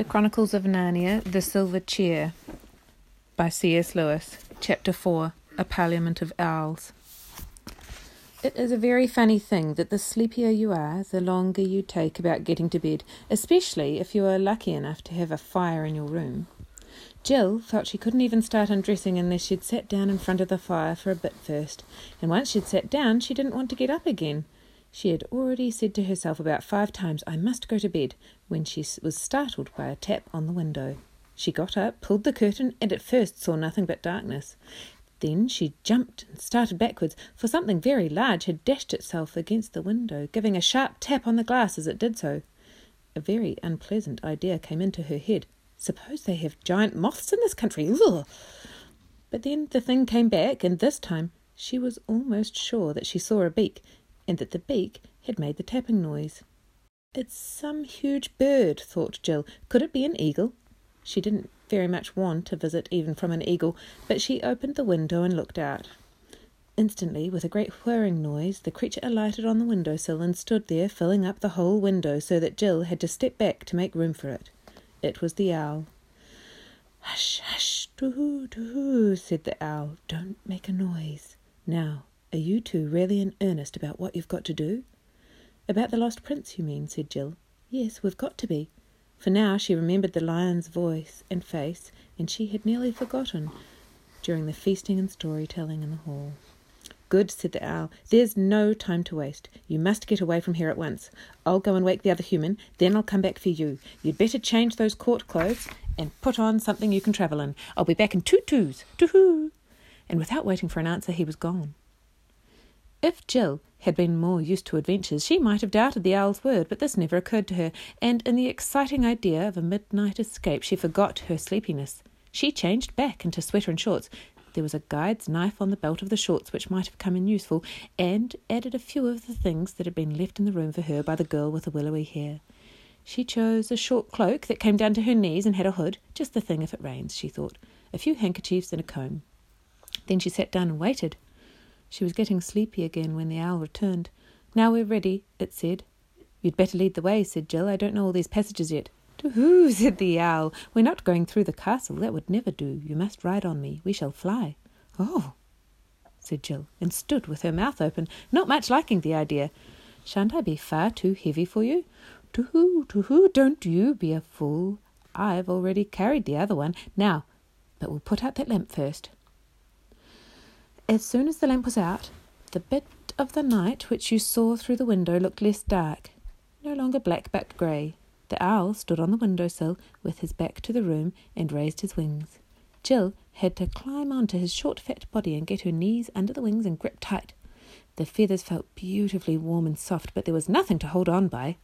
The Chronicles of Narnia, The Silver Chair by C.S. Lewis, Chapter 4 A Parliament of Owls. It is a very funny thing that the sleepier you are, the longer you take about getting to bed, especially if you are lucky enough to have a fire in your room. Jill felt she couldn't even start undressing unless she'd sat down in front of the fire for a bit first, and once she'd sat down, she didn't want to get up again. She had already said to herself about five times, I must go to bed, when she was startled by a tap on the window. She got up, pulled the curtain, and at first saw nothing but darkness. Then she jumped and started backwards, for something very large had dashed itself against the window, giving a sharp tap on the glass as it did so. A very unpleasant idea came into her head. Suppose they have giant moths in this country? Ugh! But then the thing came back, and this time she was almost sure that she saw a beak, and that the beak had made the tapping noise. It's some huge bird, thought Jill. Could it be an eagle? She didn't very much want a visit even from an eagle, but she opened the window and looked out. Instantly, with a great whirring noise, the creature alighted on the window sill and stood there, filling up the whole window so that Jill had to step back to make room for it. It was the owl. Hush, hush, doo doo, said the owl. Don't make a noise. Now, are you two really in earnest about what you've got to do? About the lost prince, you mean, said Jill. Yes, we've got to be. For now she remembered the lion's voice and face, and she had nearly forgotten during the feasting and story-telling in the hall. Good, said the owl. There's no time to waste. You must get away from here at once. I'll go and wake the other human, then I'll come back for you. You'd better change those court clothes and put on something you can travel in. I'll be back in two twos. Too-hoo! And without waiting for an answer, he was gone. If Jill had been more used to adventures, she might have doubted the owl's word, but this never occurred to her, and in the exciting idea of a midnight escape, she forgot her sleepiness. She changed back into sweater and shorts. There was a guide's knife on the belt of the shorts, which might have come in useful, and added a few of the things that had been left in the room for her by the girl with the willowy hair. She chose a short cloak that came down to her knees and had a hood, just the thing if it rains, she thought, a few handkerchiefs and a comb. Then she sat down and waited. She was getting sleepy again when the owl returned. Now we're ready, it said. You'd better lead the way, said Jill. I don't know all these passages yet. To said the owl. We're not going through the castle. That would never do. You must ride on me. We shall fly. Oh, said Jill, and stood with her mouth open, not much liking the idea. Shan't I be far too heavy for you? To to don't you be a fool. I've already carried the other one. Now, but we'll put out that lamp first. As soon as the lamp was out, the bit of the night which you saw through the window looked less dark, no longer black but grey. The owl stood on the window sill with his back to the room and raised his wings. Jill had to climb onto his short fat body and get her knees under the wings and grip tight. The feathers felt beautifully warm and soft, but there was nothing to hold on by.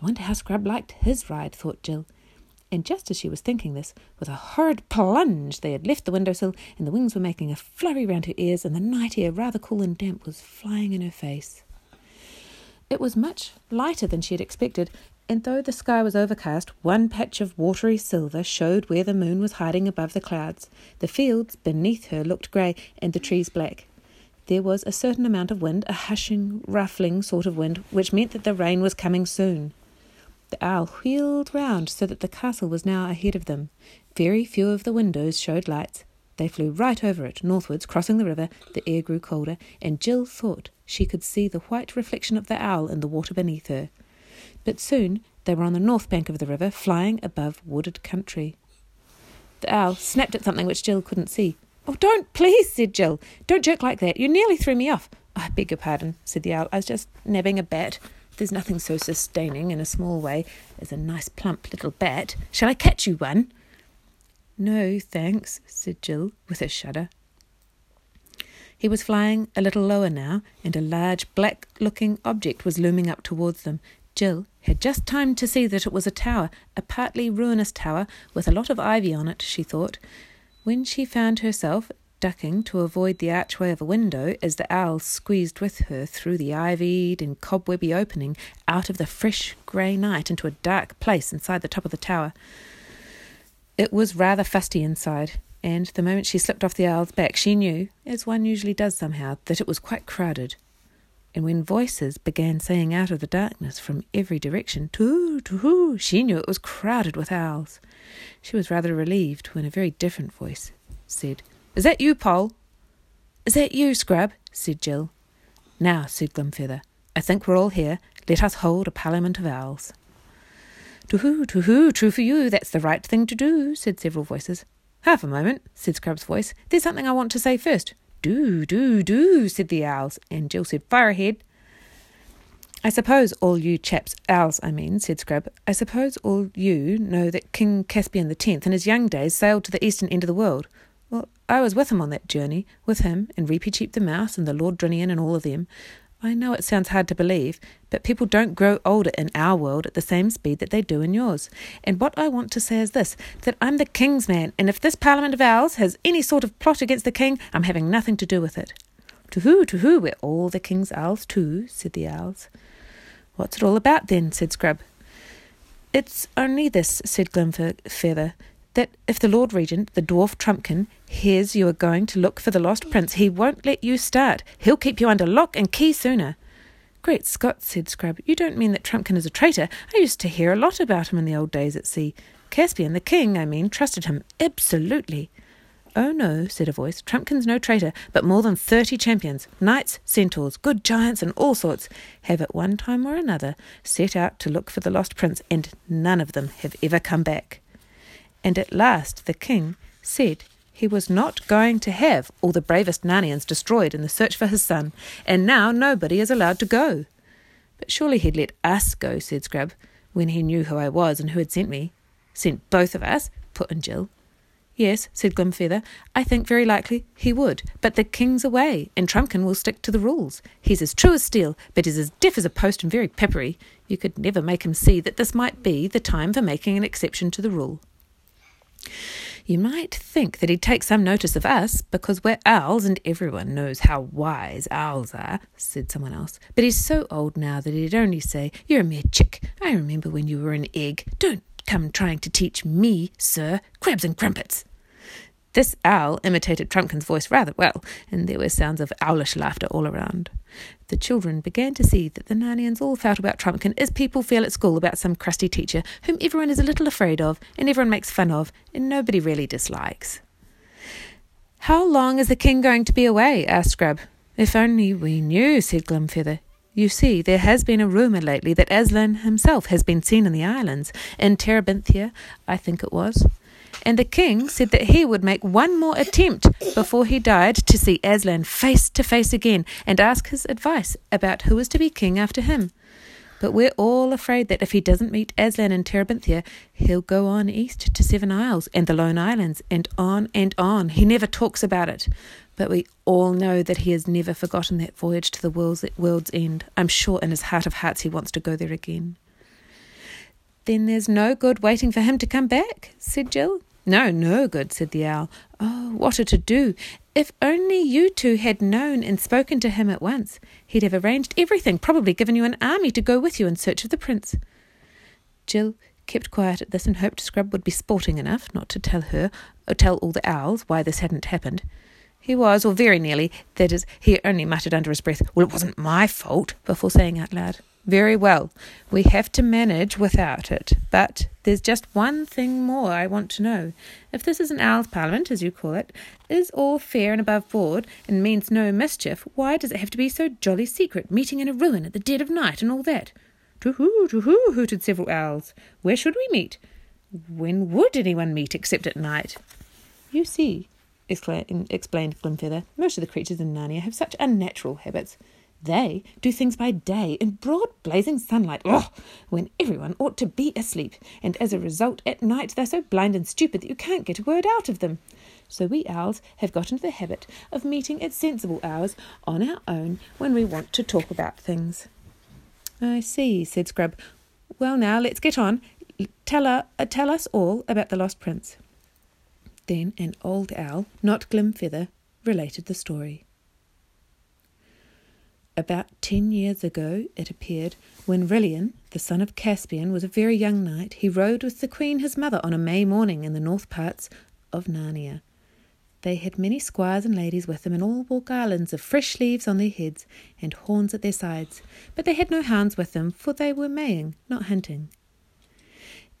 I wonder how Scrub liked his ride, thought Jill. And just as she was thinking this, with a horrid plunge, they had left the window sill, and the wings were making a flurry round her ears, and the night air, rather cool and damp, was flying in her face. It was much lighter than she had expected, and though the sky was overcast, one patch of watery silver showed where the moon was hiding above the clouds. The fields beneath her looked grey, and the trees black. There was a certain amount of wind, a hushing, ruffling sort of wind, which meant that the rain was coming soon. The owl wheeled round so that the castle was now ahead of them. Very few of the windows showed lights. They flew right over it, northwards, crossing the river. The air grew colder, and Jill thought she could see the white reflection of the owl in the water beneath her. But soon they were on the north bank of the river, flying above wooded country. The owl snapped at something which Jill couldn't see. Oh, don't, please, said Jill. Don't jerk like that. You nearly threw me off. I beg your pardon, said the owl. I was just nabbing a bat. There's nothing so sustaining in a small way as a nice plump little bat. Shall I catch you one? No, thanks, said Jill with a shudder. He was flying a little lower now, and a large black looking object was looming up towards them. Jill had just time to see that it was a tower, a partly ruinous tower with a lot of ivy on it, she thought. When she found herself ducking to avoid the archway of a window as the owl squeezed with her through the ivied and cobwebby opening out of the fresh grey night into a dark place inside the top of the tower. It was rather fusty inside, and the moment she slipped off the owl's back, she knew, as one usually does somehow, that it was quite crowded. and when voices began saying out of the darkness from every direction, Too, too, she knew it was crowded with owls. She was rather relieved when a very different voice said, Is that you, Pole? Is that you, Scrub? said Jill. Now, said Glimfeather, I think we're all here. Let us hold a parliament of owls. Too-hoo, too-hoo, true for you, that's the right thing to do, said several voices. Half a moment, said Scrub's voice. There's something I want to say first. Do, do, do, said the owls, and Jill said, Fire ahead. I suppose all you chaps, owls, I mean, said Scrub, I suppose all you know that King Caspian the Tenth in his young days sailed to the eastern end of the world. Well, I was with him on that journey, with him and Reepicheep the Mouse and the Lord Drinian and all of them. I know it sounds hard to believe, but people don't grow older in our world at the same speed that they do in yours. And what I want to say is this that I'm the king's man, and if this Parliament of ours has any sort of plot against the king, I'm having nothing to do with it. To who, to who, we're all the king's owls too, said the owls. What's it all about then? said Scrub. It's only this, said Glimfeather that if the Lord Regent, the dwarf Trumpkin, hears you are going to look for the lost prince, he won't let you start. He'll keep you under lock and key sooner. Great Scott, said Scrub, you don't mean that Trumpkin is a traitor. I used to hear a lot about him in the old days at sea. Caspian, the king, I mean, trusted him absolutely. Oh no, said a voice. Trumpkin's no traitor, but more than thirty champions, knights, centaurs, good giants, and all sorts, have at one time or another set out to look for the lost prince, and none of them have ever come back. And at last the king said he was not going to have all the bravest Narnians destroyed in the search for his son, and now nobody is allowed to go. But surely he'd let us go, said Scrub, when he knew who I was and who had sent me. Sent both of us, put in Jill. Yes, said Glimfeather, I think very likely he would, but the king's away, and Trumpkin will stick to the rules. He's as true as steel, but he's as deaf as a post and very peppery. You could never make him see that this might be the time for making an exception to the rule. You might think that he'd take some notice of us because we're owls and everyone knows how wise owls are, said someone else. But he's so old now that he'd only say, You're a mere chick. I remember when you were an egg. Don't come trying to teach me, sir, crabs and crumpets. This owl imitated Trumpkin's voice rather well, and there were sounds of owlish laughter all around. The children began to see that the Narnians all felt about Trumpkin as people feel at school about some crusty teacher whom everyone is a little afraid of, and everyone makes fun of, and nobody really dislikes. How long is the king going to be away? asked Scrub. If only we knew, said Glimfeather. You see, there has been a rumour lately that Aslan himself has been seen in the islands, in Terebinthia, I think it was and the king said that he would make one more attempt before he died to see Aslan face to face again and ask his advice about who was to be king after him. But we're all afraid that if he doesn't meet Aslan in Terebinthia, he'll go on east to Seven Isles and the Lone Islands, and on and on. He never talks about it. But we all know that he has never forgotten that voyage to the world's, world's end. I'm sure in his heart of hearts he wants to go there again. Then there's no good waiting for him to come back, said Jill. No, no good, said the owl. Oh, what a to do! If only you two had known and spoken to him at once, he'd have arranged everything, probably given you an army to go with you in search of the prince. Jill kept quiet at this and hoped Scrub would be sporting enough not to tell her, or tell all the owls, why this hadn't happened. He was, or very nearly, that is, he only muttered under his breath, Well, it wasn't my fault, before saying out loud, very well. We have to manage without it. But there's just one thing more I want to know. If this is an owl's parliament, as you call it, is all fair and above board, and means no mischief, why does it have to be so jolly secret, meeting in a ruin at the dead of night and all that? To-hoo, to-hoo, hooted several owls. Where should we meet? When would anyone meet except at night? You see, explained Glimfeather, most of the creatures in Narnia have such unnatural habits. They do things by day in broad blazing sunlight, ugh, when everyone ought to be asleep, and as a result, at night they're so blind and stupid that you can't get a word out of them. So we owls have got into the habit of meeting at sensible hours on our own when we want to talk about things. I see, said Scrub. Well, now let's get on. Tell, uh, tell us all about the lost prince. Then an old owl, not Glimfeather, related the story. About ten years ago, it appeared, when Rilian, the son of Caspian, was a very young knight, he rode with the queen his mother on a May morning in the north parts of Narnia. They had many squires and ladies with them, and all wore garlands of fresh leaves on their heads and horns at their sides. But they had no hounds with them, for they were maying, not hunting.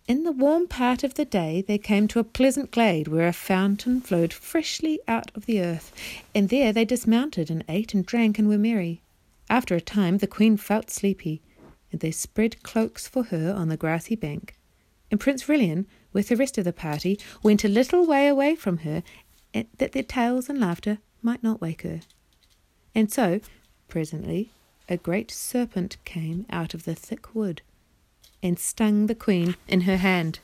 In the warm part of the day they came to a pleasant glade where a fountain flowed freshly out of the earth, and there they dismounted and ate and drank and were merry. After a time the queen felt sleepy, and they spread cloaks for her on the grassy bank. And Prince Rilian, with the rest of the party, went a little way away from her that their tales and laughter might not wake her. And so, presently, a great serpent came out of the thick wood and stung the queen in her hand.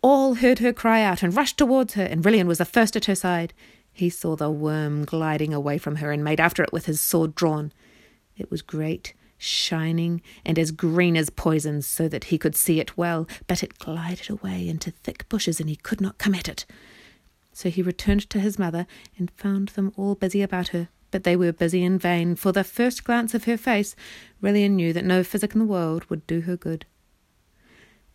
All heard her cry out and rushed towards her, and Rilian was the first at her side. He saw the worm gliding away from her and made after it with his sword drawn. It was great, shining, and as green as poison, so that he could see it well, but it glided away into thick bushes, and he could not come at it. So he returned to his mother and found them all busy about her. But they were busy in vain, for the first glance of her face, Rilian knew that no physic in the world would do her good.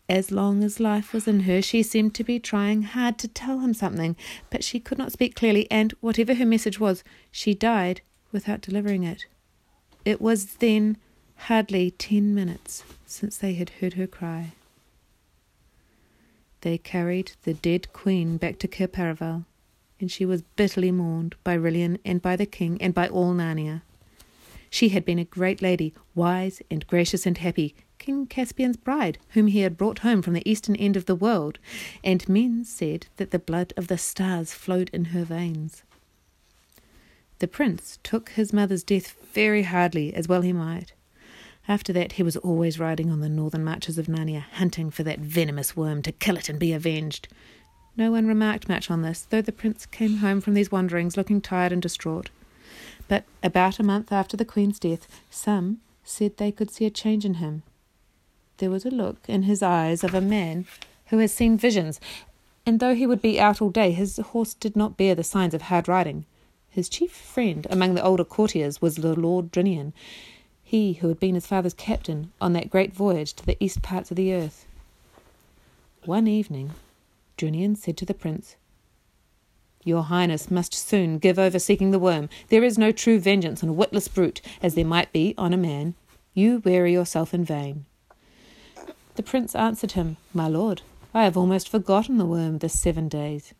As long as life was in her, she seemed to be trying hard to tell him something, but she could not speak clearly, and whatever her message was, she died without delivering it. It was then hardly ten minutes since they had heard her cry. They carried the dead queen back to Cair Paravel, and she was bitterly mourned by Rilian and by the king and by all Narnia. She had been a great lady, wise and gracious and happy, King Caspian's bride, whom he had brought home from the eastern end of the world, and men said that the blood of the stars flowed in her veins. The prince took his mother's death very hardly, as well he might. After that, he was always riding on the northern marches of Narnia, hunting for that venomous worm to kill it and be avenged. No one remarked much on this, though the prince came home from these wanderings looking tired and distraught. But about a month after the queen's death, some said they could see a change in him. There was a look in his eyes of a man who has seen visions, and though he would be out all day, his horse did not bear the signs of hard riding. His chief friend among the older courtiers was the Lord Drinian, he who had been his father's captain on that great voyage to the east parts of the earth. One evening, Drinian said to the prince, Your Highness must soon give over seeking the worm. There is no true vengeance on a witless brute, as there might be on a man. You weary yourself in vain. The prince answered him, My lord, I have almost forgotten the worm this seven days.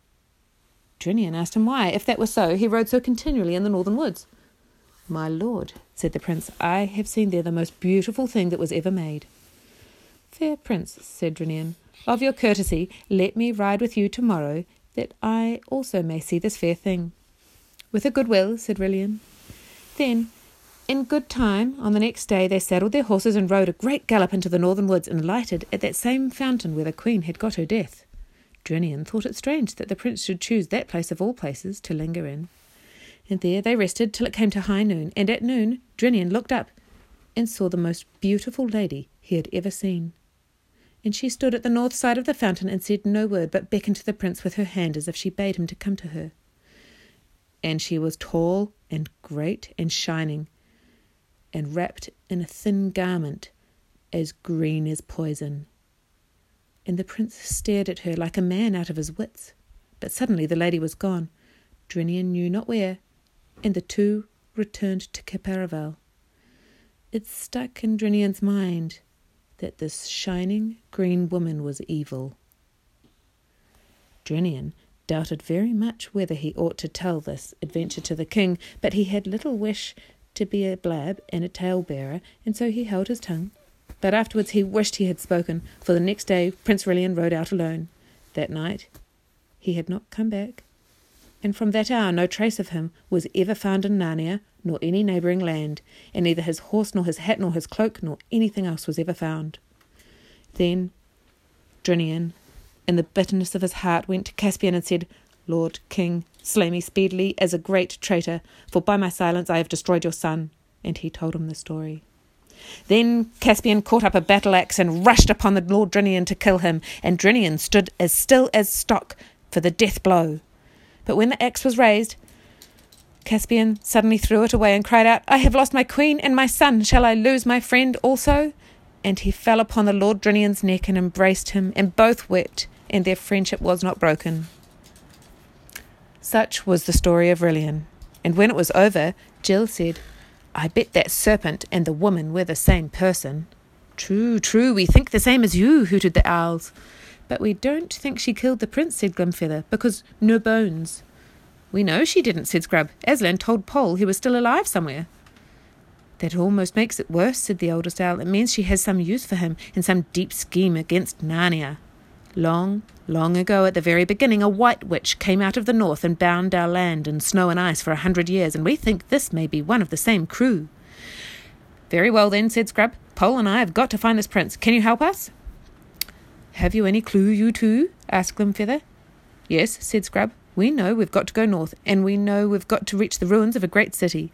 Drinian asked him why, if that were so, he rode so continually in the northern woods. My lord, said the prince, I have seen there the most beautiful thing that was ever made. Fair prince, said Drinian, of your courtesy, let me ride with you tomorrow, that I also may see this fair thing. With a good will, said Rilian. Then, in good time, on the next day, they saddled their horses and rode a great gallop into the northern woods and lighted at that same fountain where the queen had got her death. Drinian thought it strange that the prince should choose that place of all places to linger in and there they rested till it came to high noon, and at noon Drinian looked up and saw the most beautiful lady he had ever seen. And she stood at the north side of the fountain and said no word, but beckoned to the prince with her hand as if she bade him to come to her. And she was tall and great and shining, and wrapped in a thin garment as green as poison. And the prince stared at her like a man out of his wits. But suddenly the lady was gone. Drinian knew not where, and the two returned to Cair Paravel. It stuck in Drinian's mind that this shining green woman was evil. Drinian doubted very much whether he ought to tell this adventure to the king, but he had little wish to be a blab and a tale-bearer, and so he held his tongue. But afterwards he wished he had spoken, for the next day Prince Rilian rode out alone. That night he had not come back, and from that hour no trace of him was ever found in Narnia nor any neighbouring land, and neither his horse nor his hat nor his cloak nor anything else was ever found. Then Drinian, in the bitterness of his heart, went to Caspian and said, Lord King, slay me speedily as a great traitor, for by my silence I have destroyed your son. And he told him the story. Then Caspian caught up a battle axe and rushed upon the Lord Drinian to kill him, and Drinian stood as still as stock for the death blow. But when the axe was raised, Caspian suddenly threw it away and cried out, I have lost my queen and my son. Shall I lose my friend also? And he fell upon the Lord Drinian's neck and embraced him, and both wept, and their friendship was not broken. Such was the story of Rilian, and when it was over, Jill said, I bet that serpent and the woman were the same person. True, true, we think the same as you, hooted the owls. But we don't think she killed the prince, said Glimfeather, because no bones. We know she didn't, said Scrub. Aslan told Pole he was still alive somewhere. That almost makes it worse, said the oldest owl. It means she has some use for him in some deep scheme against Narnia. Long, long ago, at the very beginning, a white witch came out of the north and bound our land in snow and ice for a hundred years, and we think this may be one of the same crew. Very well, then, said Scrub. Pole and I have got to find this prince. Can you help us? Have you any clue, you two? asked Glimfeather. Yes, said Scrub. We know we've got to go north, and we know we've got to reach the ruins of a great city.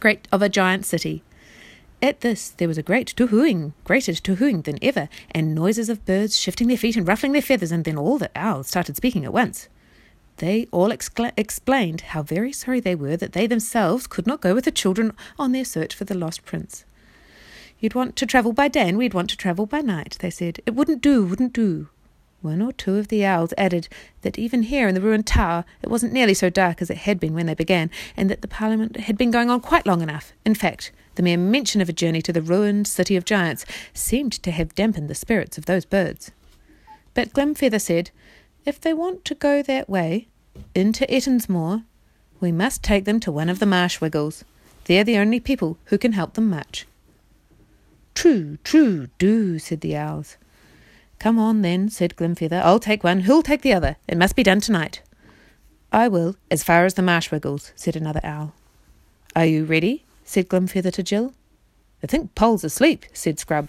Great of a giant city. At this there was a great to-hooing, greater to-hooing than ever, and noises of birds shifting their feet and ruffling their feathers, and then all the owls started speaking at once. They all excla- explained how very sorry they were that they themselves could not go with the children on their search for the lost prince. You'd want to travel by day, and we'd want to travel by night, they said. It wouldn't do, wouldn't do. One or two of the owls added that even here in the ruined tower it wasn't nearly so dark as it had been when they began, and that the Parliament had been going on quite long enough. In fact, the mere mention of a journey to the ruined city of giants seemed to have dampened the spirits of those birds. But Glimfeather said, If they want to go that way, into Ettinsmoor, we must take them to one of the Marshwiggles. They're the only people who can help them much. True, true, do, said the owls. Come on, then, said Glimfeather. I'll take one. Who'll take the other? It must be done tonight. I will, as far as the Marshwiggles, said another owl. Are you ready? Said Glimfeather to Jill. I think Pole's asleep, said Scrub.